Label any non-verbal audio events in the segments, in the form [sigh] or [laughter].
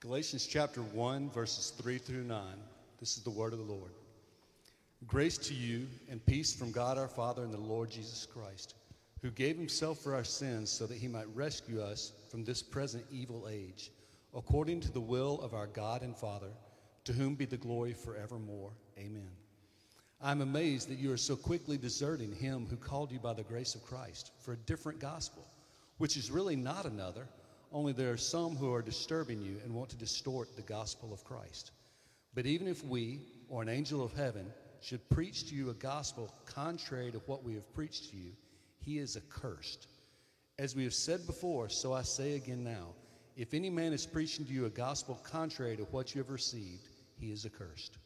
Galatians chapter 1, verses 3 through 9. This is the word of the Lord. Grace to you and peace from God our Father and the Lord Jesus Christ, who gave himself for our sins so that he might rescue us from this present evil age, according to the will of our God and Father, to whom be the glory forevermore. Amen. I'm amazed that you are so quickly deserting him who called you by the grace of Christ for a different gospel, which is really not another, only there are some who are disturbing you and want to distort the gospel of Christ. But even if we, or an angel of heaven, should preach to you a gospel contrary to what we have preached to you, he is accursed. As we have said before, so I say again now if any man is preaching to you a gospel contrary to what you have received, he is accursed.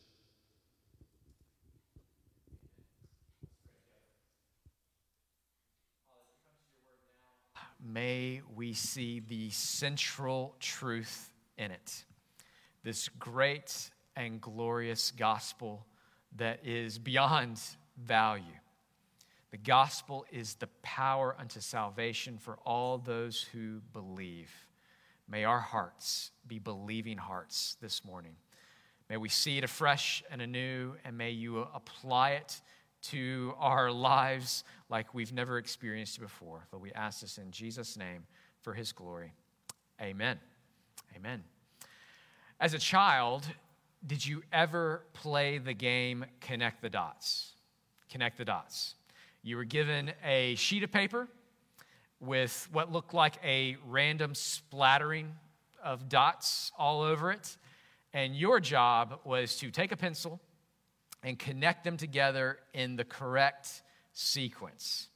May we see the central truth in it. This great and glorious gospel that is beyond value. The gospel is the power unto salvation for all those who believe. May our hearts be believing hearts this morning. May we see it afresh and anew, and may you apply it to our lives like we've never experienced before. But we ask this in Jesus' name for his glory. Amen. Amen. As a child, did you ever play the game Connect the Dots? Connect the Dots. You were given a sheet of paper with what looked like a random splattering of dots all over it. And your job was to take a pencil and connect them together in the correct sequence.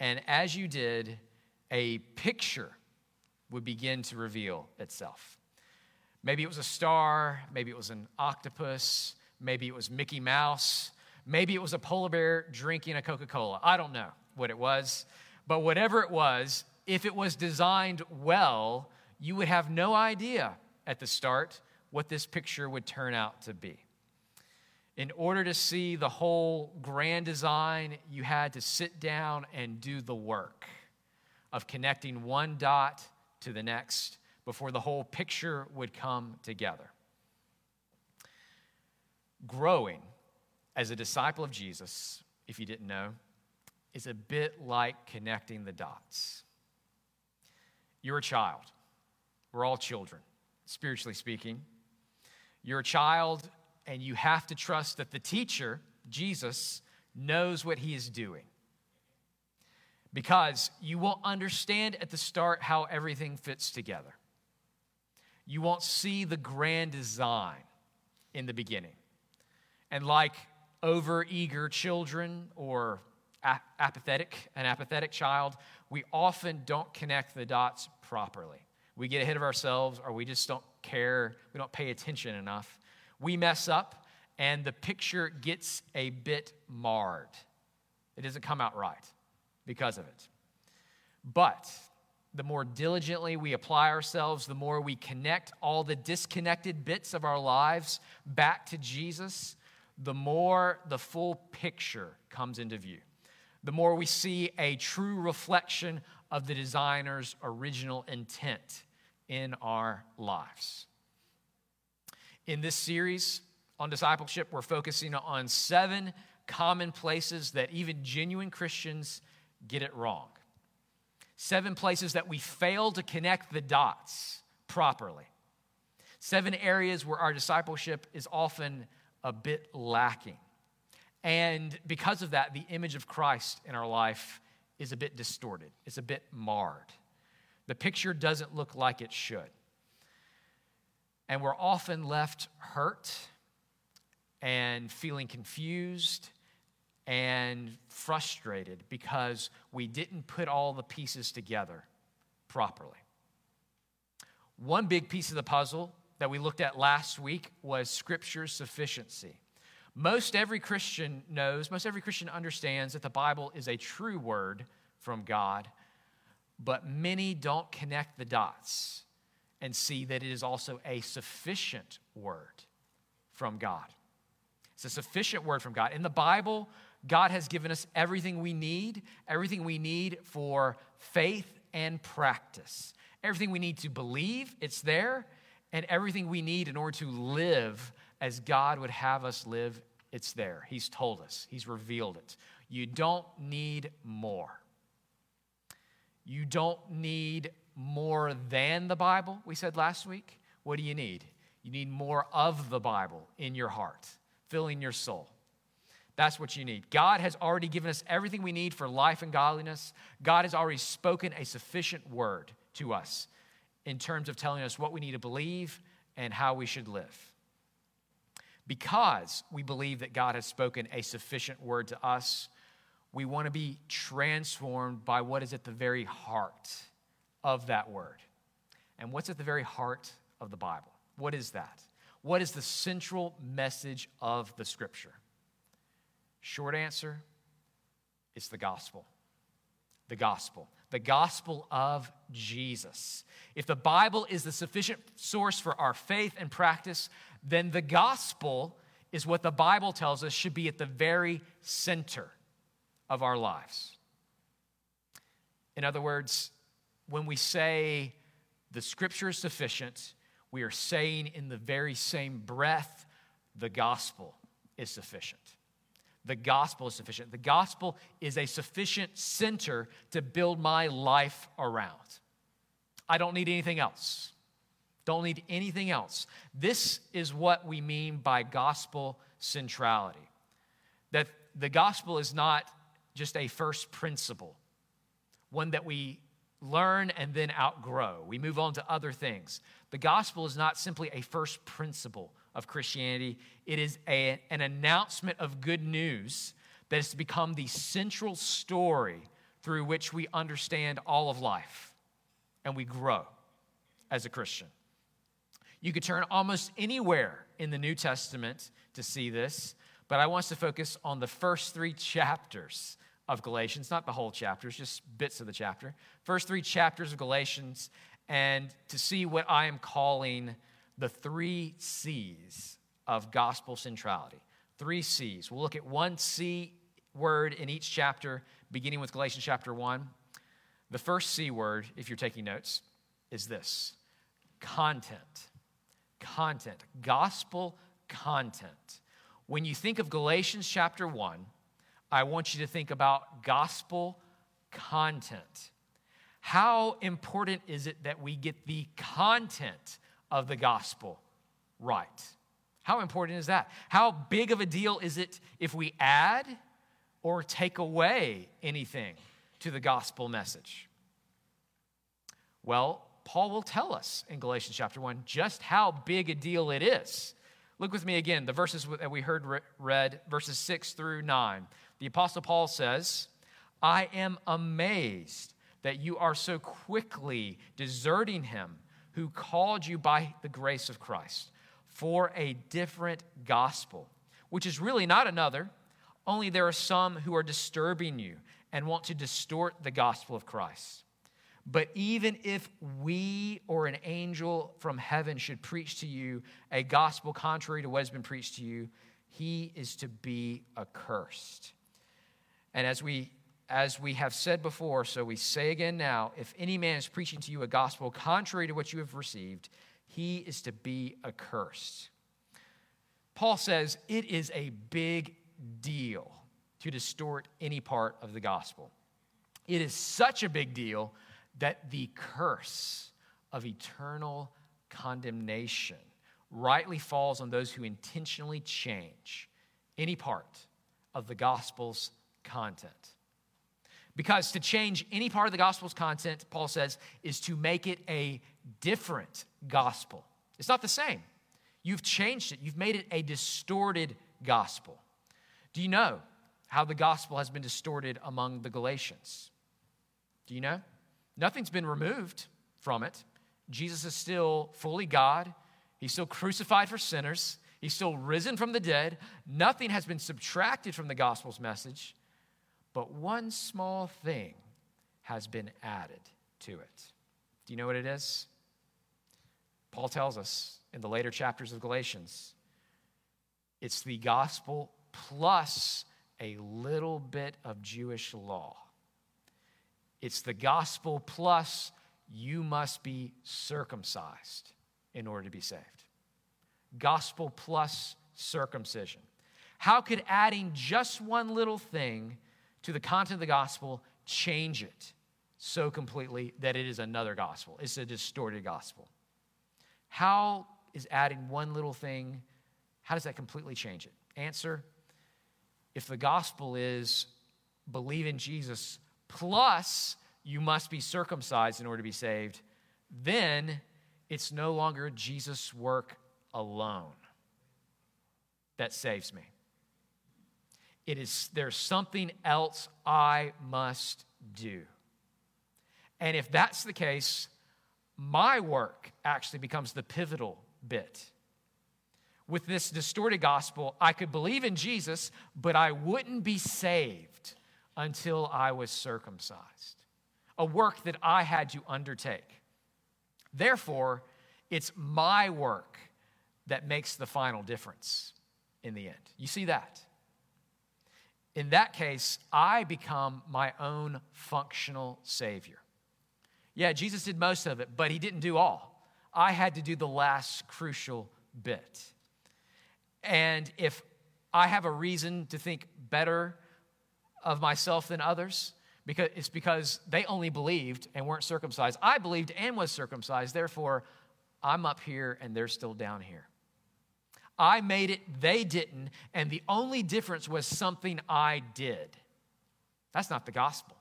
And as you did, a picture would begin to reveal itself. Maybe it was a star, maybe it was an octopus, maybe it was Mickey Mouse, maybe it was a polar bear drinking a Coca Cola. I don't know what it was, but whatever it was, if it was designed well, you would have no idea at the start what this picture would turn out to be. In order to see the whole grand design, you had to sit down and do the work of connecting one dot to the next before the whole picture would come together. Growing as a disciple of Jesus, if you didn't know, is a bit like connecting the dots. You're a child. We're all children, spiritually speaking. You're a child and you have to trust that the teacher, Jesus, knows what he is doing. Because you won't understand at the start how everything fits together. You won't see the grand design in the beginning. And like over-eager children or apathetic, an apathetic child, we often don't connect the dots properly. We get ahead of ourselves or we just don't care, we don't pay attention enough we mess up and the picture gets a bit marred. It doesn't come out right because of it. But the more diligently we apply ourselves, the more we connect all the disconnected bits of our lives back to Jesus, the more the full picture comes into view. The more we see a true reflection of the designer's original intent in our lives. In this series on discipleship, we're focusing on seven common places that even genuine Christians get it wrong. Seven places that we fail to connect the dots properly. Seven areas where our discipleship is often a bit lacking. And because of that, the image of Christ in our life is a bit distorted, it's a bit marred. The picture doesn't look like it should. And we're often left hurt and feeling confused and frustrated because we didn't put all the pieces together properly. One big piece of the puzzle that we looked at last week was Scripture's sufficiency. Most every Christian knows, most every Christian understands that the Bible is a true word from God, but many don't connect the dots and see that it is also a sufficient word from God. It's a sufficient word from God. In the Bible, God has given us everything we need, everything we need for faith and practice. Everything we need to believe, it's there, and everything we need in order to live as God would have us live, it's there. He's told us, He's revealed it. You don't need more. You don't need more than the Bible, we said last week. What do you need? You need more of the Bible in your heart, filling your soul. That's what you need. God has already given us everything we need for life and godliness. God has already spoken a sufficient word to us in terms of telling us what we need to believe and how we should live. Because we believe that God has spoken a sufficient word to us, we want to be transformed by what is at the very heart of that word. And what's at the very heart of the Bible? What is that? What is the central message of the scripture? Short answer it's the gospel. The gospel. The gospel of Jesus. If the Bible is the sufficient source for our faith and practice, then the gospel is what the Bible tells us should be at the very center of our lives. In other words, when we say the scripture is sufficient, we are saying in the very same breath, the gospel is sufficient. The gospel is sufficient. The gospel is a sufficient center to build my life around. I don't need anything else. Don't need anything else. This is what we mean by gospel centrality. That the gospel is not just a first principle, one that we learn and then outgrow. We move on to other things. The gospel is not simply a first principle of Christianity, it is a, an announcement of good news that has become the central story through which we understand all of life and we grow as a Christian. You could turn almost anywhere in the New Testament to see this, but I want us to focus on the first three chapters of Galatians, not the whole chapter, it's just bits of the chapter. First three chapters of Galatians, and to see what I am calling the three C's of gospel centrality. Three C's. We'll look at one C word in each chapter, beginning with Galatians chapter 1. The first C word, if you're taking notes, is this content. Content. Gospel content. When you think of Galatians chapter 1, I want you to think about gospel content. How important is it that we get the content of the gospel right? How important is that? How big of a deal is it if we add or take away anything to the gospel message? Well, Paul will tell us in Galatians chapter 1 just how big a deal it is. Look with me again, the verses that we heard read, verses 6 through 9. The Apostle Paul says, I am amazed that you are so quickly deserting him who called you by the grace of Christ for a different gospel, which is really not another, only there are some who are disturbing you and want to distort the gospel of Christ. But even if we or an angel from heaven should preach to you a gospel contrary to what has been preached to you, he is to be accursed. And as we as we have said before, so we say again now, if any man is preaching to you a gospel contrary to what you have received, he is to be accursed. Paul says it is a big deal to distort any part of the gospel. It is such a big deal that the curse of eternal condemnation rightly falls on those who intentionally change any part of the gospel's content. Because to change any part of the gospel's content, Paul says, is to make it a different gospel. It's not the same. You've changed it, you've made it a distorted gospel. Do you know how the gospel has been distorted among the Galatians? Do you know? Nothing's been removed from it. Jesus is still fully God, He's still crucified for sinners, He's still risen from the dead. Nothing has been subtracted from the gospel's message. But one small thing has been added to it. Do you know what it is? Paul tells us in the later chapters of Galatians it's the gospel plus a little bit of Jewish law. It's the gospel plus you must be circumcised in order to be saved. Gospel plus circumcision. How could adding just one little thing to the content of the gospel change it so completely that it is another gospel? It's a distorted gospel. How is adding one little thing, how does that completely change it? Answer if the gospel is believe in Jesus plus you must be circumcised in order to be saved, then it's no longer Jesus' work alone that saves me. It is there's something else I must do. And if that's the case, my work actually becomes the pivotal bit. With this distorted gospel, I could believe in Jesus, but I wouldn't be saved until I was circumcised, a work that I had to undertake. Therefore, it's my work that makes the final difference in the end. You see that? In that case, I become my own functional Savior. Yeah, Jesus did most of it, but he didn't do all. I had to do the last crucial bit. And if I have a reason to think better of myself than others, because it's because they only believed and weren't circumcised. I believed and was circumcised, therefore I'm up here and they're still down here. I made it, they didn't, and the only difference was something I did. That's not the gospel.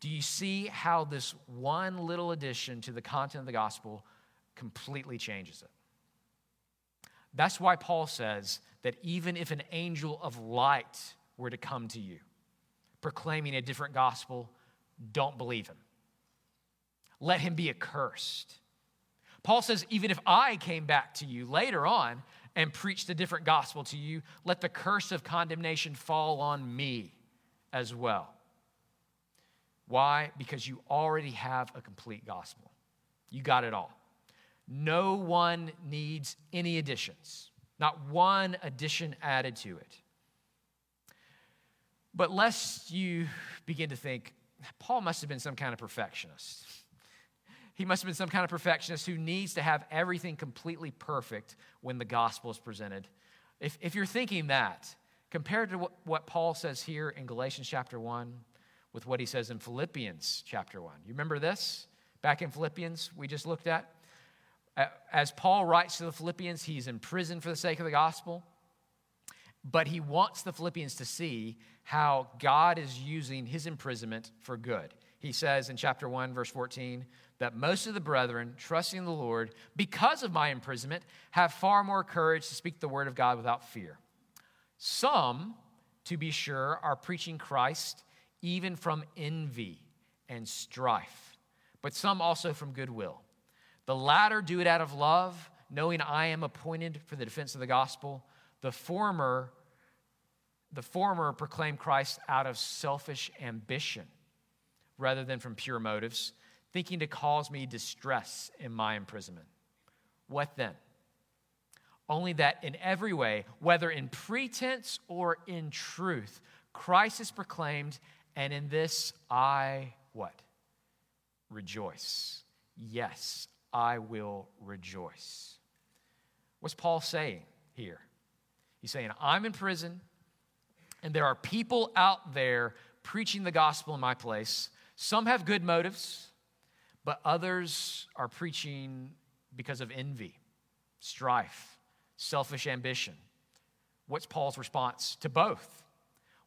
Do you see how this one little addition to the content of the gospel completely changes it? That's why Paul says that even if an angel of light were to come to you proclaiming a different gospel, don't believe him. Let him be accursed. Paul says, even if I came back to you later on and preached a different gospel to you, let the curse of condemnation fall on me as well. Why? Because you already have a complete gospel. You got it all. No one needs any additions, not one addition added to it. But lest you begin to think, Paul must have been some kind of perfectionist. He must have been some kind of perfectionist who needs to have everything completely perfect when the gospel is presented. If, if you're thinking that, compared to what, what Paul says here in Galatians chapter 1 with what he says in Philippians chapter 1, you remember this? Back in Philippians, we just looked at. As Paul writes to the Philippians, he's in prison for the sake of the gospel, but he wants the Philippians to see how God is using his imprisonment for good. He says in chapter 1, verse 14, that most of the brethren, trusting the Lord, because of my imprisonment, have far more courage to speak the word of God without fear. Some, to be sure, are preaching Christ even from envy and strife, but some also from goodwill. The latter do it out of love, knowing I am appointed for the defense of the gospel. The former, the former proclaim Christ out of selfish ambition rather than from pure motives thinking to cause me distress in my imprisonment. What then? Only that in every way, whether in pretense or in truth, Christ is proclaimed, and in this I what? Rejoice. Yes, I will rejoice. What's Paul saying here? He's saying, I'm in prison, and there are people out there preaching the gospel in my place. Some have good motives, but others are preaching because of envy, strife, selfish ambition. What's Paul's response to both?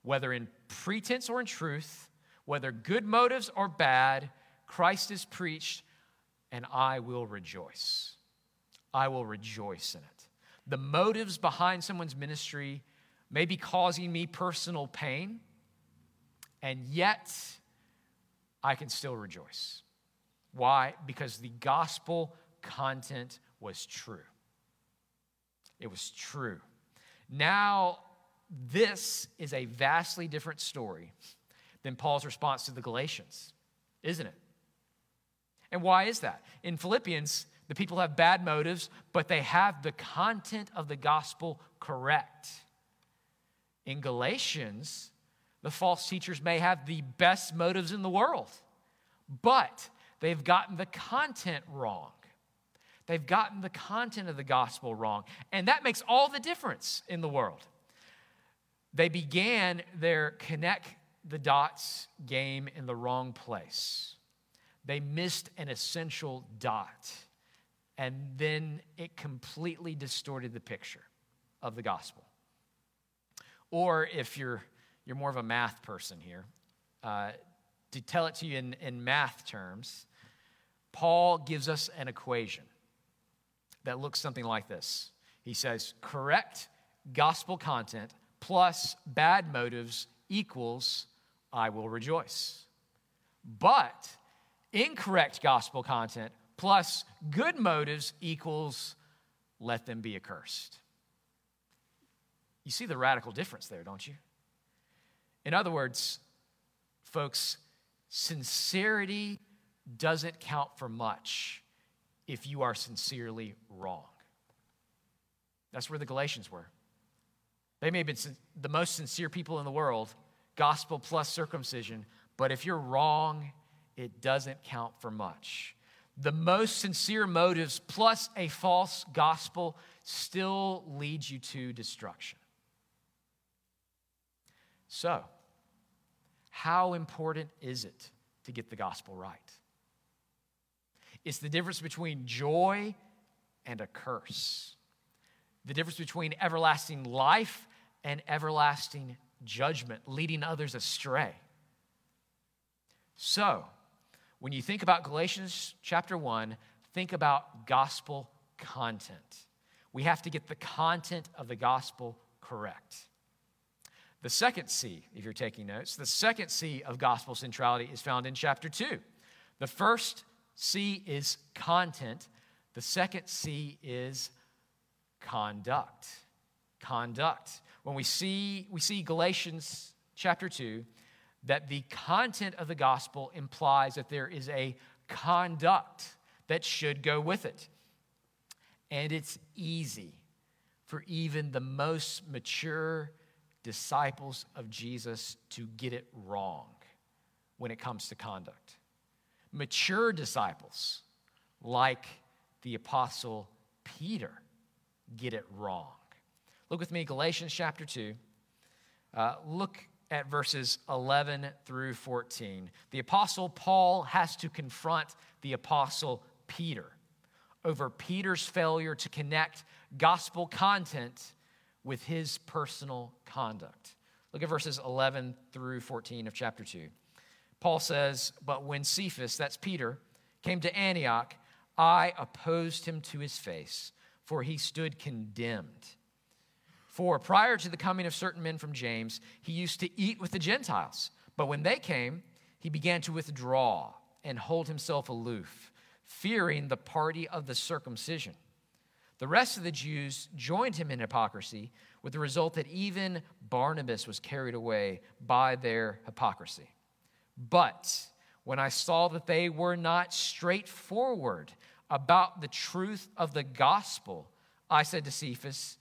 Whether in pretense or in truth, whether good motives or bad, Christ is preached, and I will rejoice. I will rejoice in it. The motives behind someone's ministry may be causing me personal pain, and yet I can still rejoice. Why? Because the gospel content was true. It was true. Now, this is a vastly different story than Paul's response to the Galatians, isn't it? And why is that? In Philippians, the people have bad motives, but they have the content of the gospel correct. In Galatians, the false teachers may have the best motives in the world, but they've gotten the content wrong. They've gotten the content of the gospel wrong. And that makes all the difference in the world. They began their connect the dots game in the wrong place. They missed an essential dot, and then it completely distorted the picture of the gospel. Or if you're, you're more of a math person here, uh, to tell it to you in, in math terms, Paul gives us an equation that looks something like this. He says, correct gospel content plus bad motives equals I will rejoice. But incorrect gospel content plus good motives equals let them be accursed. You see the radical difference there, don't you? In other words, folks, sincerity doesn't count for much if you are sincerely wrong. That's where the Galatians were. They may have been the most sincere people in the world, gospel plus circumcision, but if you're wrong, it doesn't count for much. The most sincere motives plus a false gospel still leads you to destruction. So, how important is it to get the gospel right? It's the difference between joy and a curse, the difference between everlasting life and everlasting judgment, leading others astray. So, when you think about Galatians chapter 1, think about gospel content. We have to get the content of the gospel correct. The second C, if you're taking notes, the second C of gospel centrality is found in chapter 2. The first C is content, the second C is conduct. Conduct. When we see, we see Galatians chapter 2, that the content of the gospel implies that there is a conduct that should go with it. And it's easy for even the most mature disciples of Jesus to get it wrong when it comes to conduct. Mature disciples, like the Apostle Peter, get it wrong. Look with me, Galatians chapter 2. Uh, look at verses 11 through 14. The Apostle Paul has to confront the Apostle Peter over Peter's failure to connect gospel content with his personal conduct. Look at verses 11 through 14 of chapter 2. Paul says, But when Cephas, that's Peter, came to Antioch, I opposed him to his face, for he stood condemned. For prior to the coming of certain men from James, he used to eat with the Gentiles. But when they came, he began to withdraw and hold himself aloof, fearing the party of the circumcision. The rest of the Jews joined him in hypocrisy, with the result that even Barnabas was carried away by their hypocrisy. But when I saw that they were not straightforward about the truth of the gospel, I said to Cephas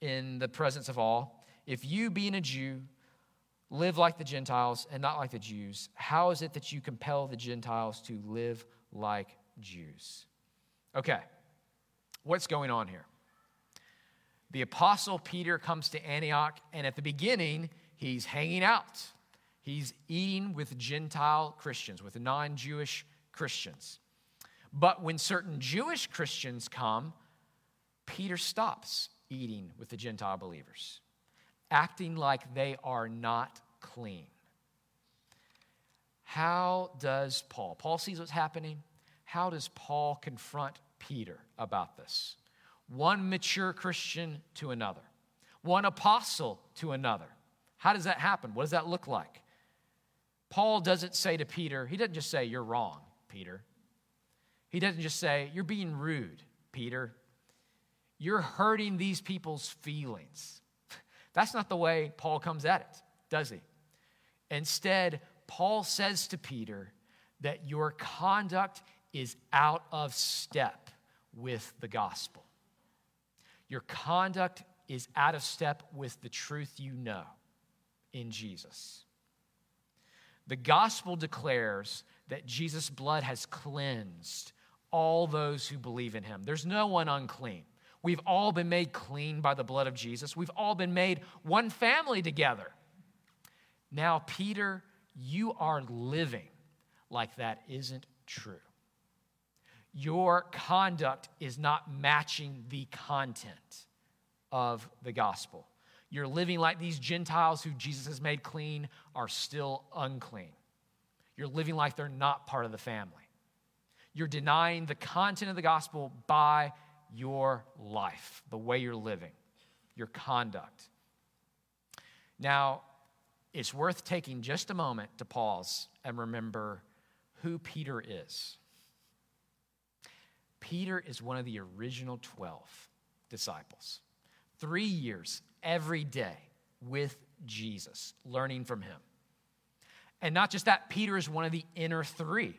in the presence of all, If you, being a Jew, live like the Gentiles and not like the Jews, how is it that you compel the Gentiles to live like Jews? Okay. What's going on here? The apostle Peter comes to Antioch, and at the beginning, he's hanging out. He's eating with Gentile Christians, with non Jewish Christians. But when certain Jewish Christians come, Peter stops eating with the Gentile believers, acting like they are not clean. How does Paul? Paul sees what's happening. How does Paul confront Peter about this. One mature Christian to another, one apostle to another. How does that happen? What does that look like? Paul doesn't say to Peter, he doesn't just say, You're wrong, Peter. He doesn't just say, You're being rude, Peter. You're hurting these people's feelings. [laughs] That's not the way Paul comes at it, does he? Instead, Paul says to Peter that your conduct is out of step with the gospel. Your conduct is out of step with the truth you know in Jesus. The gospel declares that Jesus' blood has cleansed all those who believe in him. There's no one unclean. We've all been made clean by the blood of Jesus. We've all been made one family together. Now, Peter, you are living like that isn't true. Your conduct is not matching the content of the gospel. You're living like these Gentiles who Jesus has made clean are still unclean. You're living like they're not part of the family. You're denying the content of the gospel by your life, the way you're living, your conduct. Now, it's worth taking just a moment to pause and remember who Peter is. Peter is one of the original 12 disciples. Three years every day with Jesus, learning from him. And not just that, Peter is one of the inner three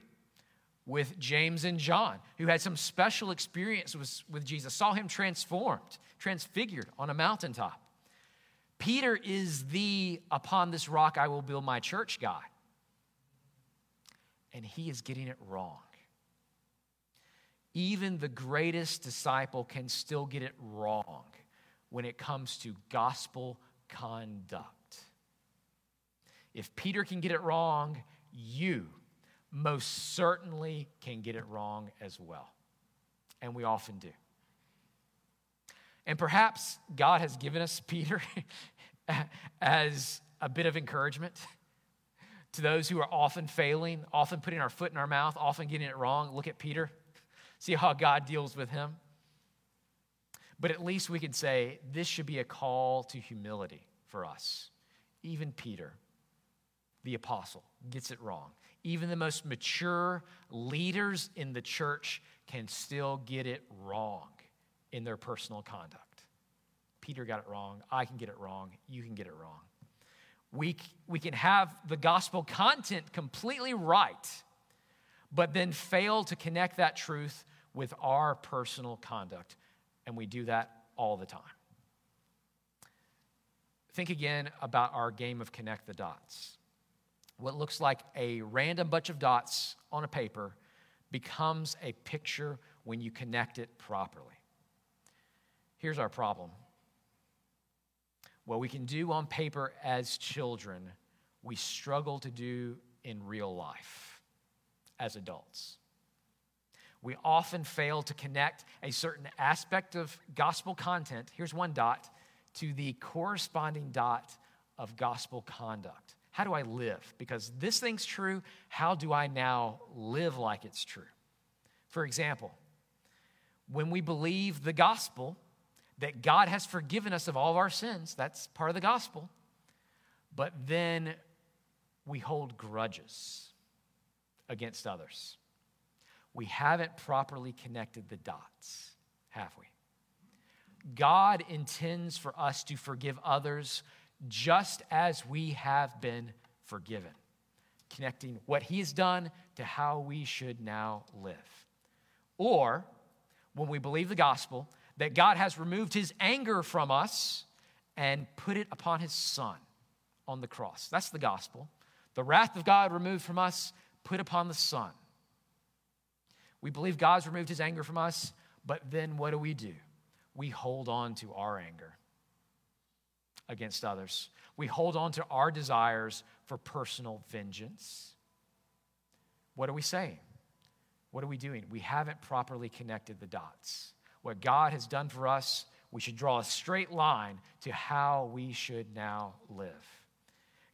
with James and John, who had some special experience with, with Jesus, saw him transformed, transfigured on a mountaintop. Peter is the upon this rock I will build my church guy. And he is getting it wrong. Even the greatest disciple can still get it wrong when it comes to gospel conduct. If Peter can get it wrong, you most certainly can get it wrong as well. And we often do. And perhaps God has given us Peter [laughs] as a bit of encouragement to those who are often failing, often putting our foot in our mouth, often getting it wrong. Look at Peter, see how God deals with him. But at least we could say this should be a call to humility for us. Even Peter, the apostle, gets it wrong. Even the most mature leaders in the church can still get it wrong in their personal conduct. Peter got it wrong. I can get it wrong. You can get it wrong. We, we can have the gospel content completely right, but then fail to connect that truth with our personal conduct. And we do that all the time. Think again about our game of connect the dots. What looks like a random bunch of dots on a paper becomes a picture when you connect it properly. Here's our problem what we can do on paper as children, we struggle to do in real life as adults. We often fail to connect a certain aspect of gospel content, here's one dot, to the corresponding dot of gospel conduct. How do I live? Because this thing's true, how do I now live like it's true? For example, when we believe the gospel, that God has forgiven us of all of our sins. That's part of the gospel. But then we hold grudges against others. We haven't properly connected the dots, have we? God intends for us to forgive others just as we have been forgiven, connecting what He has done to how we should now live. Or, when we believe the gospel, that God has removed his anger from us and put it upon his son on the cross. That's the gospel. The wrath of God removed from us, put upon the son. We believe God's removed his anger from us, but then what do we do? We hold on to our anger against others. We hold on to our desires for personal vengeance. What are we saying? What are we doing? We haven't properly connected the dots what God has done for us, we should draw a straight line to how we should now live.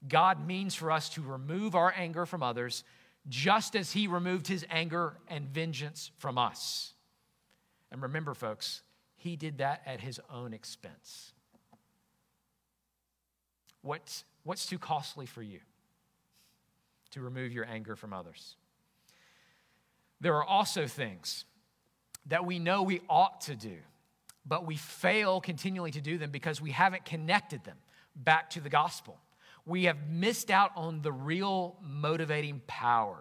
God means for us to remove our anger from others just as He removed His anger and vengeance from us. And remember, folks, He did that at His own expense. What's, what's too costly for you to remove your anger from others? There are also things that we know we ought to do, but we fail continually to do them because we haven't connected them back to the gospel. We have missed out on the real motivating power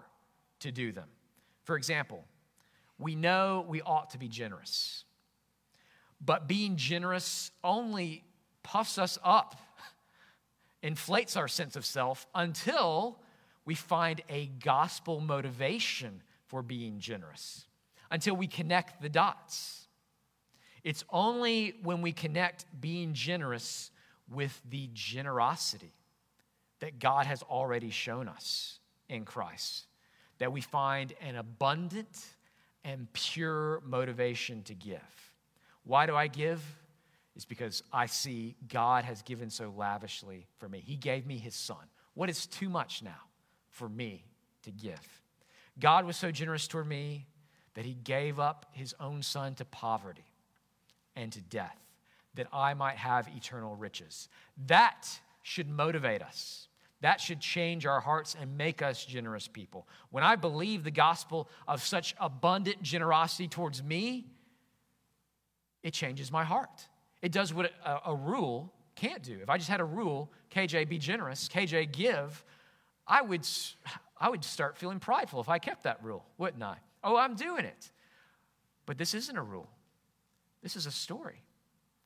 to do them. For example, we know we ought to be generous, but being generous only puffs us up, [laughs] inflates our sense of self until we find a gospel motivation for being generous. until we connect the dots. It's only when we connect being generous with the generosity that God has already shown us in Christ that we find an abundant and pure motivation to give. Why do I give? It's because I see God has given so lavishly for me. He gave me his son. What is too much now for me to give? God was so generous toward me that he gave up his own son to poverty and to death that I might have eternal riches. That should motivate us. That should change our hearts and make us generous people. When I believe the gospel of such abundant generosity towards me, it changes my heart. It does what a, a, rule can't do. If I just had a rule, KJ, be generous, KJ, give, I would, I would start feeling prideful if I kept that rule, wouldn't I? Oh, I'm doing it. But this isn't a rule, this is a story.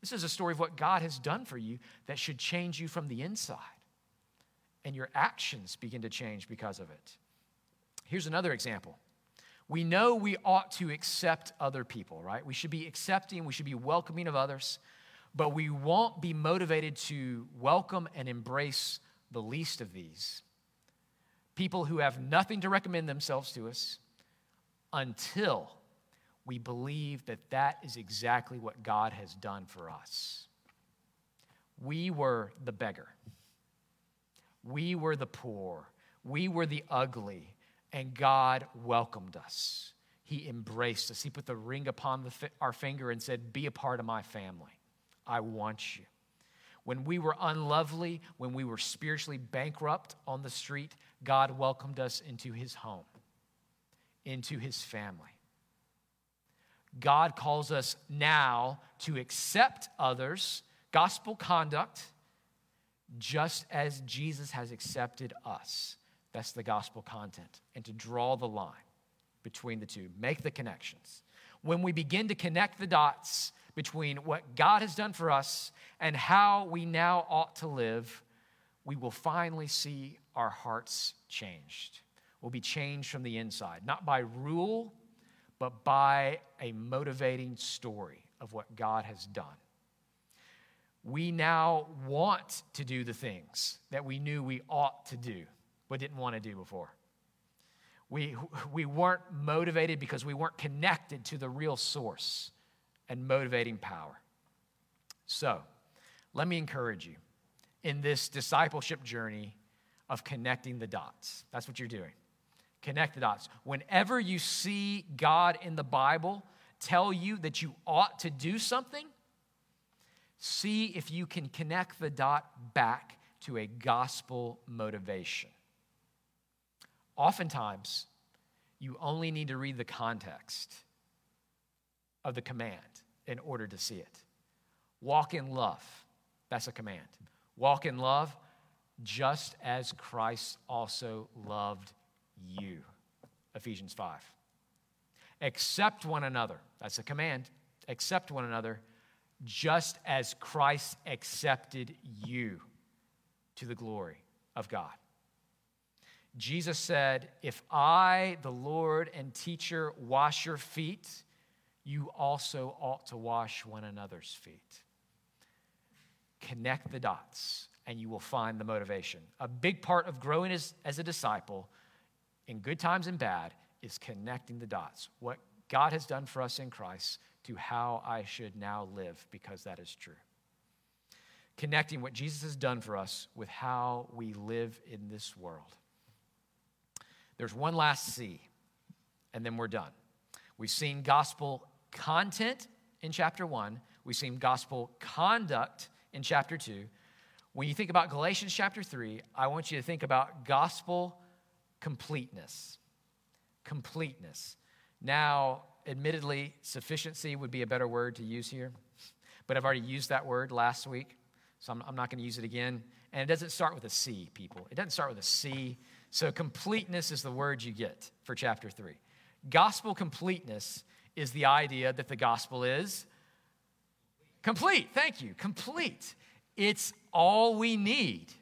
This is a story of what God has done for you that should change you from the inside. And your actions begin to change because of it. Here's another example. We know we ought to accept other people, right? We should be accepting, we should be welcoming of others, but we won't be motivated to welcome and embrace the least of these people who have nothing to recommend themselves to us until we believe that that is exactly what God has done for us. We were the beggar, we were the poor, we were the ugly, and God welcomed us. He embraced us. He put the ring upon the, our finger and said, Be a part of my family. I want you. When we were unlovely, when we were spiritually bankrupt on the street, God welcomed us into his home, into his family. God calls us now to accept others, gospel conduct, just as Jesus has accepted us. That's the gospel content. And to draw the line between the two, make the connections. When we begin to connect the dots between what God has done for us and how we now ought to live, we will finally see our hearts changed. We'll be changed from the inside, not by rule but by a motivating story of what God has done. We now want to do the things that we knew we ought to do, but didn't want to do before. We, we weren't motivated because we weren't connected to the real source and motivating power. So, let me encourage you in this discipleship journey of connecting the dots. That's what you're doing. Connect the dots. Whenever you see God in the Bible tell you that you ought to do something, see if you can connect the dot back to a gospel motivation. Oftentimes, you only need to read the context of the command in order to see it. Walk in love, that's a command. Walk in love just as Christ also loved you. Ephesians 5. Accept one another. That's a command. Accept one another just as Christ accepted you to the glory of God. Jesus said, If I, the Lord and teacher, wash your feet, you also ought to wash one another's feet. Connect the dots, and you will find the motivation. A big part of growing as, as a disciple in good times and bad, is connecting the dots. What God has done for us in Christ to how I should now live because that is true. Connecting what Jesus has done for us with how we live in this world. There's one last C, and then we're done. We've seen gospel content in chapter one, we've seen gospel conduct in chapter two. When you think about Galatians chapter 3, I want you to think about gospel completeness. Completeness. Now, admittedly, sufficiency would be a better word to use here, but I've already used that word last week, so I'm, I'm not going to use it again. And it doesn't start with a C, people. It doesn't start with a C. So, completeness is the word you get for chapter 3. Gospel completeness is the idea that the gospel is complete. Thank you. Complete. It's all we need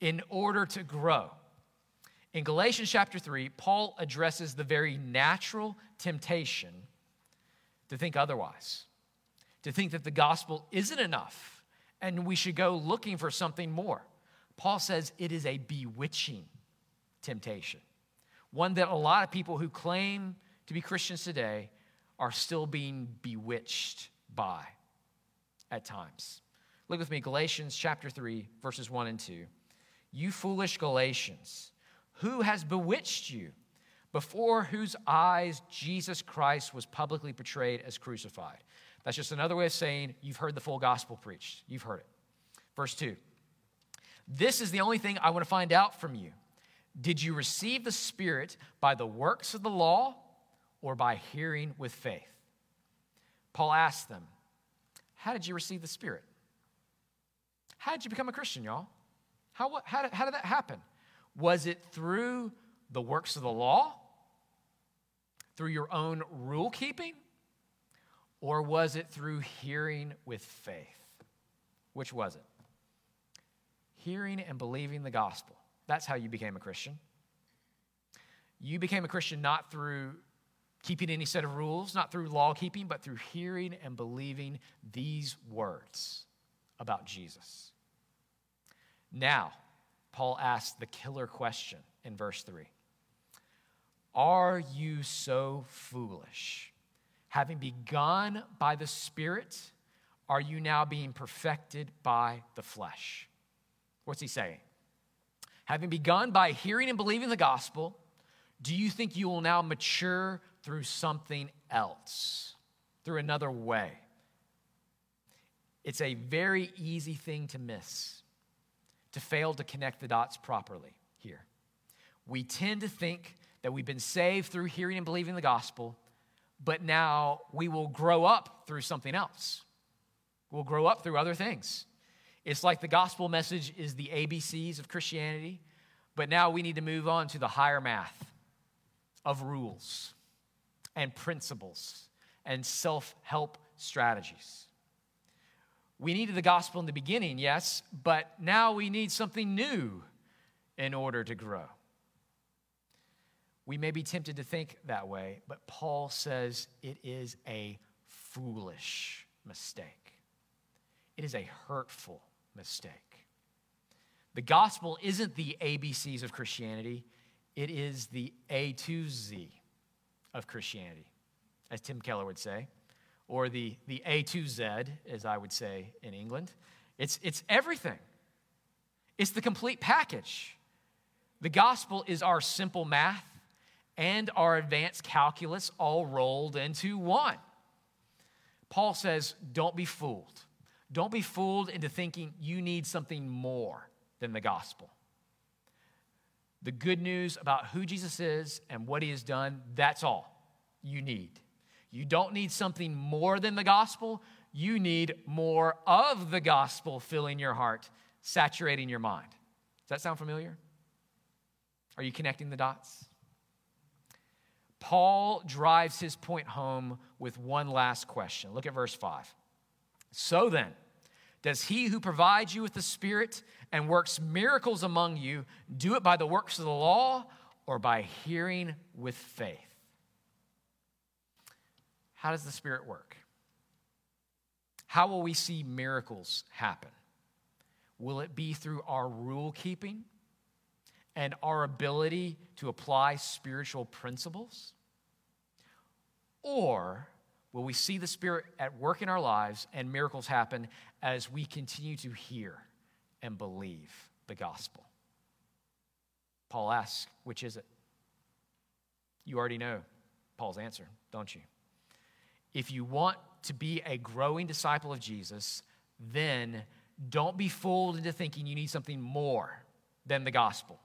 in order to grow. In Galatians chapter 3, Paul addresses the very natural temptation to think otherwise, to think that the gospel isn't enough and we should go looking for something more. Paul says it is a bewitching temptation, one that a lot of people who claim to be Christians today are still being bewitched by at times. Look with me, Galatians chapter 3, verses 1 and 2. You foolish Galatians, who has bewitched you? Before whose eyes Jesus Christ was publicly portrayed as crucified. That's just another way of saying you've heard the full gospel preached. You've heard it. Verse 2. This is the only thing I want to find out from you. Did you receive the Spirit by the works of the law or by hearing with faith? Paul asked them, How did you receive the Spirit? How did you become a Christian, y'all? How, how, did, how did that happen? Was it through the works of the law? Through your own rule keeping? Or was it through hearing with faith? Which was it? Hearing and believing the gospel. That's how you became a Christian. You became a Christian not through keeping any set of rules, not through law keeping, but through hearing and believing these words about Jesus. Now, Paul asks the killer question in verse 3 Are you so foolish? Having begun by the Spirit, are you now being perfected by the flesh? What's he saying? Having begun by hearing and believing the gospel, do you think you will now mature through something else, through another way? It's a very easy thing to miss to fail to connect the dots properly here. We tend to think that we've been saved through hearing and believing the gospel, but now we will grow up through something else. We'll grow up through other things. It's like the gospel message is the ABCs of Christianity, but now we need to move on to the higher math of rules and principles and self help strategies. We needed the gospel in the beginning, yes, but now we need something new in order to grow. We may be tempted to think that way, but Paul says it is a foolish mistake. It is a hurtful mistake. The gospel isn't the ABCs of Christianity, it is the A to Z of Christianity, as Tim Keller would say or the, the A to Z, as I would say in England. It's, it's everything, it's the complete package. The gospel is our simple math and our advanced calculus all rolled into one. Paul says, Don't be fooled. Don't be fooled into thinking you need something more than the gospel. The good news about who Jesus is and what he has done, that's all you need. You don't need something more than the gospel. You need more of the gospel filling your heart, saturating your mind. Does that sound familiar? Are you connecting the dots? Paul drives his point home with one last question. Look at verse 5. So then, does he who provides you with the Spirit and works miracles among you do it by the works of the law or by hearing with faith? How does the Spirit work? How will we see miracles happen? Will it be through our rule keeping and our ability to apply spiritual principles? Or will we see the Spirit at work in our lives and miracles happen as we continue to hear and believe the gospel? Paul asks, which is it? You already know Paul's answer, don't you? If you want to be a growing disciple of Jesus, then don't be fooled into thinking you need something more than the gospel.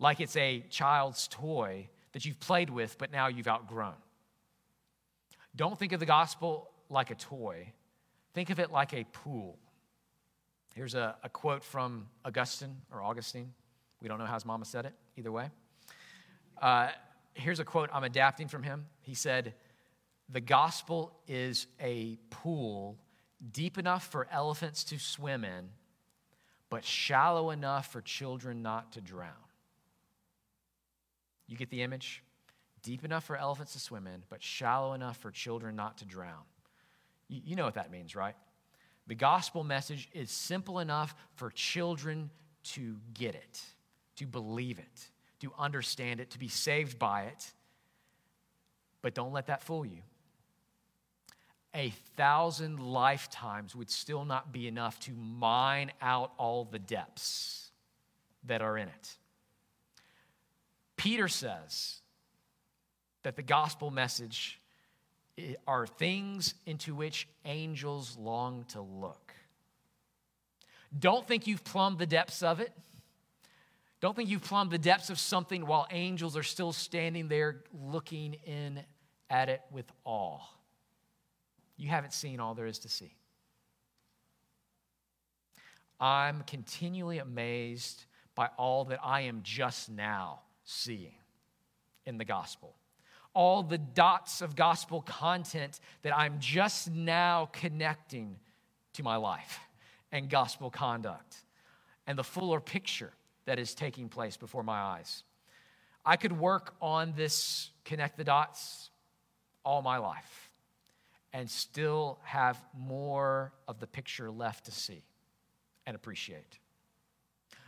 Like it's a child's toy that you've played with, but now you've outgrown. Don't think of the gospel like a toy, think of it like a pool. Here's a, a quote from Augustine or Augustine. We don't know how his mama said it, either way. Uh, here's a quote I'm adapting from him. He said, the gospel is a pool deep enough for elephants to swim in, but shallow enough for children not to drown. You get the image? deep enough for elephants to swim in, but shallow enough for children not to drown. You, you know what that means, right? The gospel message is simple enough for children to get it, to believe it, to understand it, to be saved by it. But don't let that fool you. A thousand lifetimes would still not be enough to mine out all the depths that are in it. Peter says that the gospel message are things into which angels long to look. Don't think you've plumbed the depths of it. Don't think you've plumbed the depths of something while angels are still standing there looking in at it with awe. You haven't seen all there is to see. I'm continually amazed by all that I am just now seeing in the gospel all the dots of gospel content that I'm just now connecting to my life and gospel conduct and the fuller picture that is taking place before my eyes. I could work on this connect the dots all my life and still have more of the picture left to see and appreciate.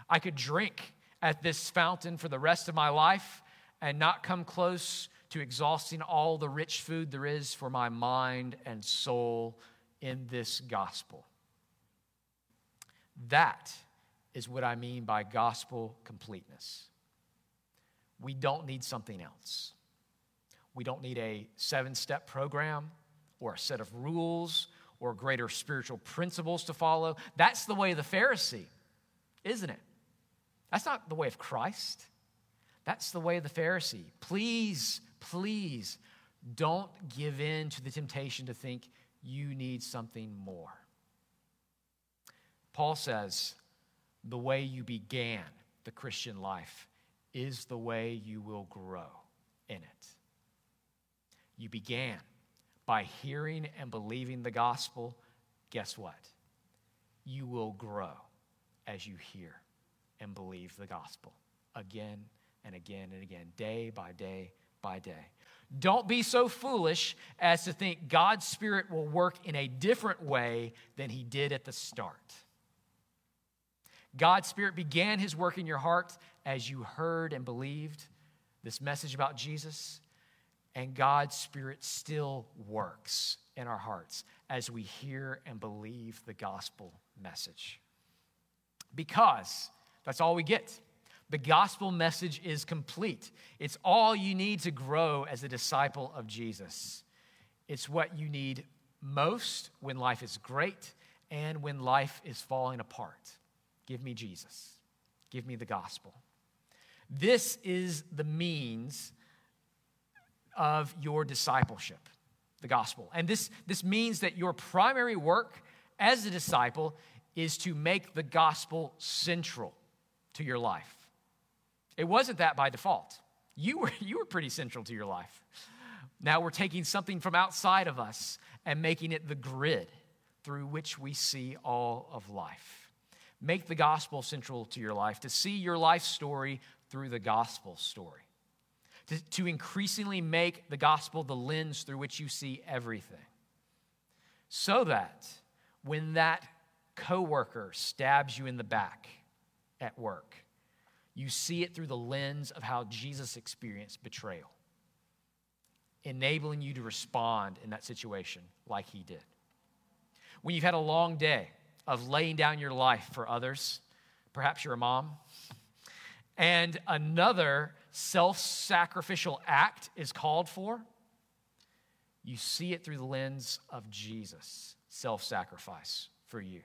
I could drink at this fountain for the rest of my life and not come close to exhausting all the rich food there is for my mind and soul in this gospel. That is what I mean by gospel completeness. We don't need something else. We don't need a seven step program or a set of rules or greater spiritual principles to follow. That's the way of the Pharisee, isn't it? That's not the way of Christ. That's the way of the Pharisee. Please please don't give in to the temptation to think you need something more. Paul says, the way you began the Christian life is the way you will grow in it. You began by hearing and believing the gospel. Guess what? You will grow as you hear and believe the gospel again and again and again, day by day by day. Don't be so foolish as to think God's Spirit will work in a different way than He did at the start. God's Spirit began His work in your heart as you heard and believed this message about Jesus, and God's Spirit still works in our hearts as we hear and believe the gospel message. Because that's all we get. The gospel message is complete. It's all you need to grow as a disciple of Jesus. It's what you need most when life is great and when life is falling apart. Give me Jesus. Give me the gospel. This is the means of your discipleship, the gospel. And this, this means that your primary work as a disciple is to make the gospel central to your life. It wasn't that by default. You were, [laughs] you were pretty central to your life. Now we're taking something from outside of us and making it the grid through which we see all of life. Make the gospel central to your life, to see your life story through the gospel story, to, to increasingly make the gospel the lens through which you see everything. So that when that coworker stabs you in the back at work, you see it through the lens of how Jesus experienced betrayal, enabling you to respond in that situation like he did. When you've had a long day of laying down your life for others, perhaps you're a mom, and another self sacrificial act is called for, you see it through the lens of Jesus' self sacrifice for you.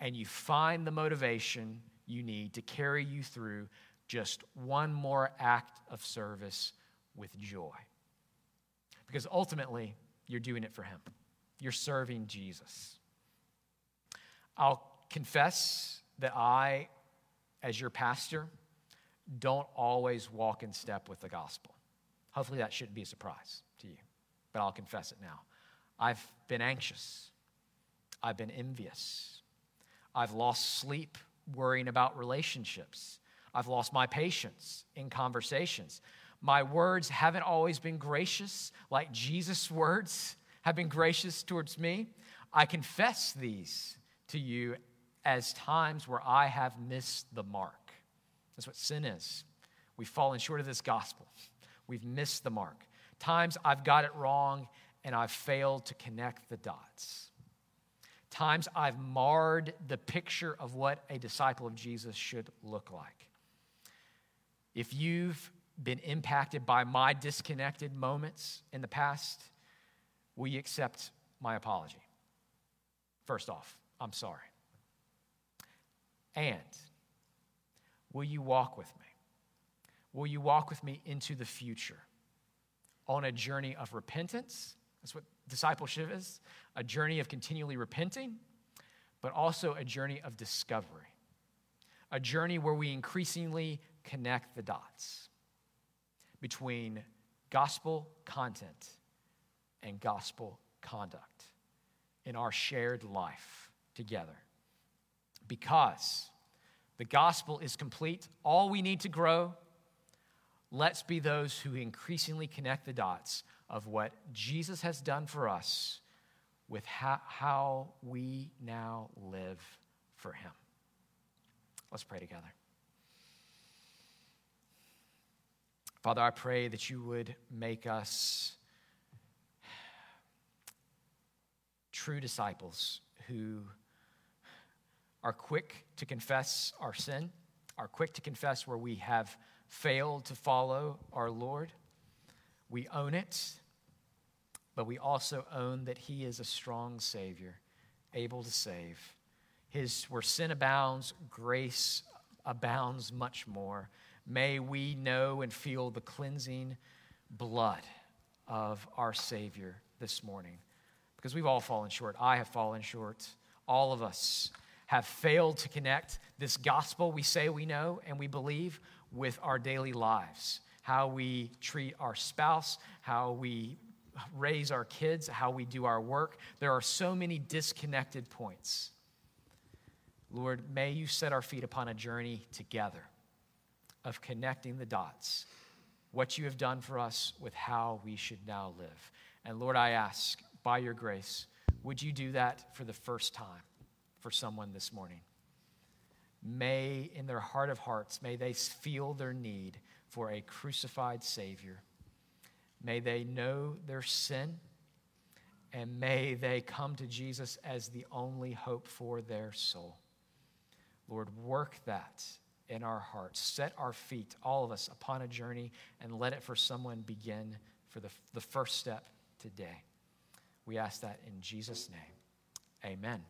And you find the motivation you need to carry you through just one more act of service with joy. Because ultimately, you're doing it for Him, you're serving Jesus. I'll confess that I, as your pastor, don't always walk in step with the gospel. Hopefully, that shouldn't be a surprise to you, but I'll confess it now. I've been anxious, I've been envious, I've lost sleep worrying about relationships. I've lost my patience in conversations. my words haven't always been gracious, like Jesus' words have been gracious towards me. I confess these to you as times where I have missed the mark. That's what sin is. We've fallen short of this gospel, we've missed the mark. Times I've got it wrong and I've failed to connect the dots. Times I've marred the picture of what a disciple of Jesus should look like. If you've been impacted by my disconnected moments in the past, will you accept my apology? First off, I'm sorry. And will you walk with me? Will you walk with me into the future on a journey of repentance? That's what discipleship is a journey of continually repenting, but also a journey of discovery, a journey where we increasingly connect the dots between gospel content and gospel conduct in our shared life together. Because the gospel is complete, all we need to grow. Let's be those who increasingly connect the dots of what Jesus has done for us with how, how we now live for Him. Let's pray together. Father, I pray that you would make us true disciples who are quick to confess our sin, are quick to confess where we have failed to follow our Lord. We own it, but we also own that He is a strong Savior, able to save. His, where sin abounds, grace abounds much more. May we know and feel the cleansing blood of our Savior this morning. Because we've all fallen short. I have fallen short. All of us have failed to connect this gospel we say we know and we believe with our daily lives. How we treat our spouse, how we raise our kids, how we do our work. There are so many disconnected points. Lord, may you set our feet upon a journey together of connecting the dots, what you have done for us with how we should now live. And Lord, I ask, by your grace, would you do that for the first time for someone this morning? May, in their heart of hearts, may they feel their need for a crucified Savior. May they know their sin, and may they come to Jesus as the only hope for their soul. Lord, work that in our hearts. Set our feet, all of us, upon a journey and let it for someone begin for the, the first step today. We ask that in Jesus' name. Amen.